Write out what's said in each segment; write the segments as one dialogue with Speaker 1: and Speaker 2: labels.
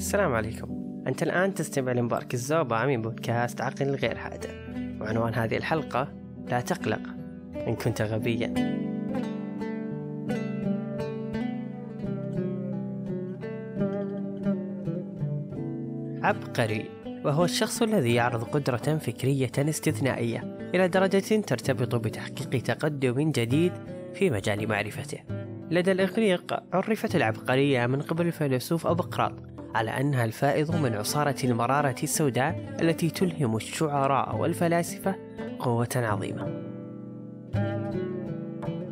Speaker 1: السلام عليكم. أنت الآن تستمع لمبارك الزوبة من بودكاست عقل غير هادئ وعنوان هذه الحلقة لا تقلق إن كنت غبيا. عبقري وهو الشخص الذي يعرض قدرة فكرية استثنائية إلى درجة ترتبط بتحقيق تقدم جديد في مجال معرفته. لدى الإغريق عرفت العبقرية من قبل الفيلسوف أبقراط على أنها الفائض من عصارة المرارة السوداء التي تلهم الشعراء والفلاسفة قوة عظيمة.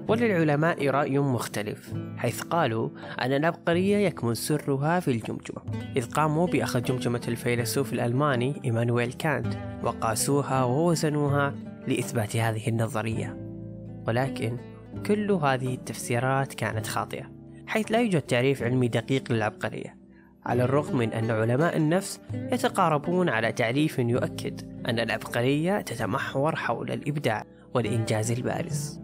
Speaker 1: وللعلماء رأي مختلف حيث قالوا أن العبقرية يكمن سرها في الجمجمة إذ قاموا بأخذ جمجمة الفيلسوف الألماني إيمانويل كانت وقاسوها ووزنوها لإثبات هذه النظرية ولكن كل هذه التفسيرات كانت خاطئة حيث لا يوجد تعريف علمي دقيق للعبقرية على الرغم من أن علماء النفس يتقاربون على تعريف يؤكد أن العبقرية تتمحور حول الإبداع والإنجاز البارز.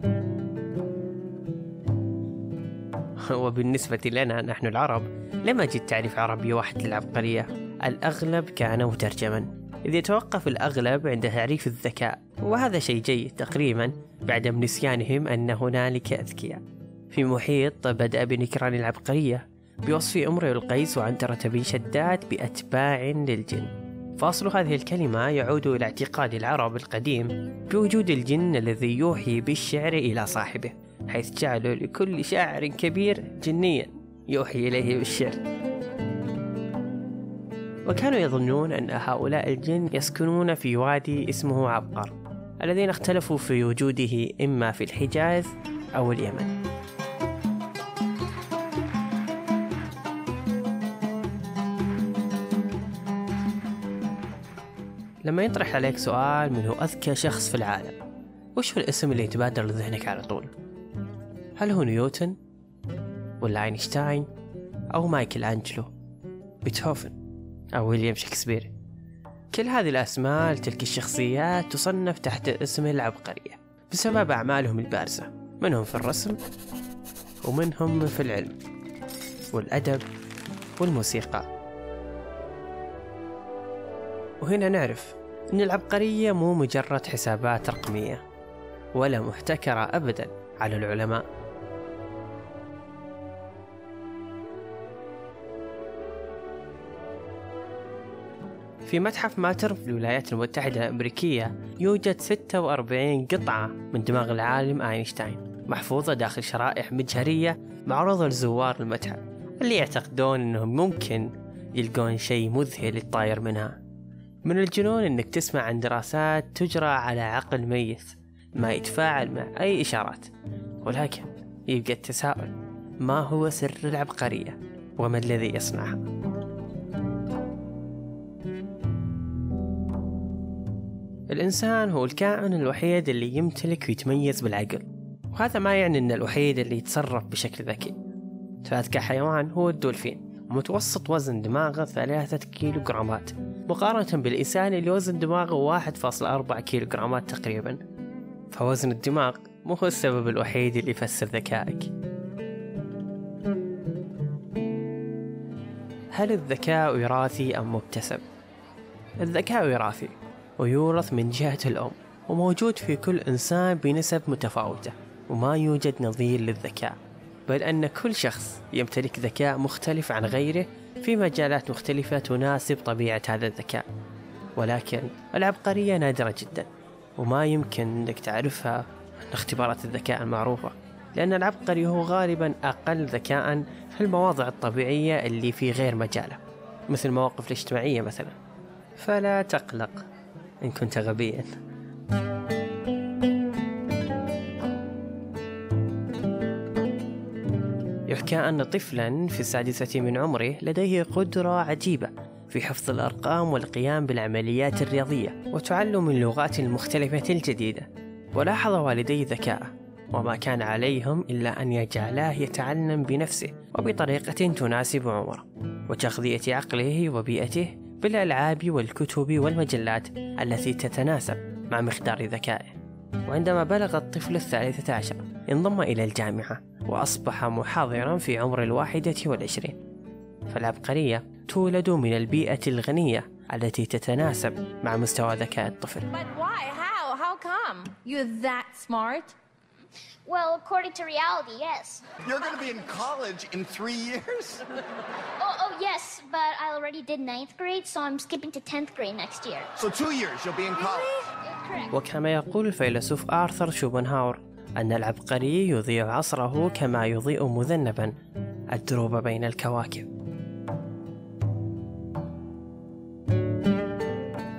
Speaker 1: وبالنسبة لنا نحن العرب لم أجد تعريف عربي واحد للعبقرية. الأغلب كان مترجما. إذ يتوقف الأغلب عند تعريف الذكاء. وهذا شيء جيد تقريبا بعدم نسيانهم أن هنالك أذكياء. في محيط بدأ بنكران العبقرية. بوصف أمر القيس وعنترة بن شداد بأتباع للجن. فأصل هذه الكلمة يعود إلى اعتقاد العرب القديم بوجود الجن الذي يوحي بالشعر إلى صاحبه حيث جعلوا لكل شاعر كبير جنيا يوحي إليه بالشعر. وكانوا يظنون أن هؤلاء الجن يسكنون في وادي اسمه عبقر الذين اختلفوا في وجوده إما في الحجاز أو اليمن. لما يطرح عليك سؤال من هو أذكى شخص في العالم وش هو الاسم اللي يتبادر لذهنك على طول؟ هل هو نيوتن؟ ولا أينشتاين؟ أو مايكل أنجلو؟ بيتهوفن؟ أو ويليام شكسبير؟ كل هذه الأسماء لتلك الشخصيات تصنف تحت اسم العبقرية بسبب أعمالهم البارزة منهم في الرسم ومنهم في العلم والأدب والموسيقى وهنا نعرف أن العبقرية مو مجرد حسابات رقمية ولا محتكرة أبدا على العلماء. في متحف ماتر في الولايات المتحدة الأمريكية يوجد 46 قطعة من دماغ العالم أينشتاين محفوظة داخل شرائح مجهرية معروضة لزوار المتحف اللي يعتقدون أنهم ممكن يلقون شيء مذهل يطاير منها. من الجنون أنك تسمع عن دراسات تجرى على عقل ميت ما يتفاعل مع أي إشارات. ولكن يبقى التساؤل ما هو سر العبقرية؟ وما الذي يصنعها؟ الإنسان هو الكائن الوحيد اللي يمتلك ويتميز بالعقل. وهذا ما يعني أن الوحيد اللي يتصرف بشكل ذكي. فأذكى حيوان هو الدولفين. ومتوسط وزن دماغه ثلاثة كيلو جرامات مقارنة بالإنسان اللي وزن دماغه واحد فاصلة أربعة كيلو جرامات تقريبا. فوزن الدماغ مو هو السبب الوحيد اللي يفسر ذكائك. هل الذكاء وراثي أم مكتسب؟ الذكاء وراثي ويورث من جهة الأم وموجود في كل إنسان بنسب متفاوتة وما يوجد نظير للذكاء. بل أن كل شخص يمتلك ذكاء مختلف عن غيره في مجالات مختلفة تناسب طبيعة هذا الذكاء. ولكن العبقرية نادرة جدا وما يمكن أنك تعرفها من اختبارات الذكاء المعروفة لأن العبقري هو غالبا أقل ذكاء في المواضع الطبيعية اللي في غير مجاله مثل المواقف الاجتماعية مثلا. فلا تقلق إن كنت غبيا. يحكى أن طفلا في السادسة من عمره لديه قدرة عجيبة في حفظ الأرقام والقيام بالعمليات الرياضية وتعلم اللغات المختلفة الجديدة. ولاحظ والدي ذكاءه وما كان عليهم إلا أن يجعلاه يتعلم بنفسه وبطريقة تناسب عمره وتغذية عقله وبيئته بالألعاب والكتب والمجلات التي تتناسب مع مقدار ذكائه. وعندما بلغ الطفل الثالثة عشر انضم إلى الجامعة وأصبح محاضرا في عمر الواحدة والعشرين فالعبقرية تولد من البيئة الغنية التي تتناسب مع مستوى ذكاء الطفل
Speaker 2: But why? How? How come? You're that smart?
Speaker 3: Well, according to reality, yes.
Speaker 4: You're going to be in college in three years?
Speaker 3: Oh, oh, yes, but I already did ninth grade, so I'm skipping to 10th grade next year.
Speaker 4: So two years you'll be in college.
Speaker 3: Correct.
Speaker 1: وكما يقول الفيلسوف آرثر شوبنهاور أن العبقري يضيء عصره كما يضيء مذنبا. الدروب بين الكواكب.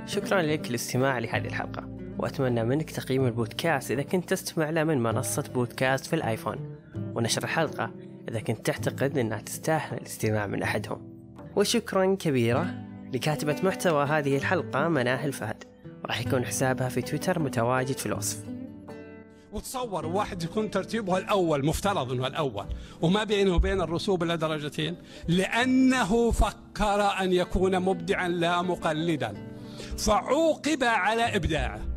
Speaker 1: شكرا لك للاستماع لهذه الحلقة وأتمنى منك تقييم البودكاست إذا كنت تستمع له من منصة بودكاست في الآيفون. ونشر الحلقة إذا كنت تعتقد أنها تستاهل الاستماع من أحدهم. وشكرا كبيرة لكاتبة محتوى هذه الحلقة مناهل فهد. راح يكون حسابها في تويتر متواجد في الوصف.
Speaker 5: وتصور واحد يكون ترتيبه الأول مفترض أنه الأول وما بينه وبين الرسوب إلا درجتين لأنه فكر أن يكون مبدعا لا مقلدا فعوقب على إبداعه.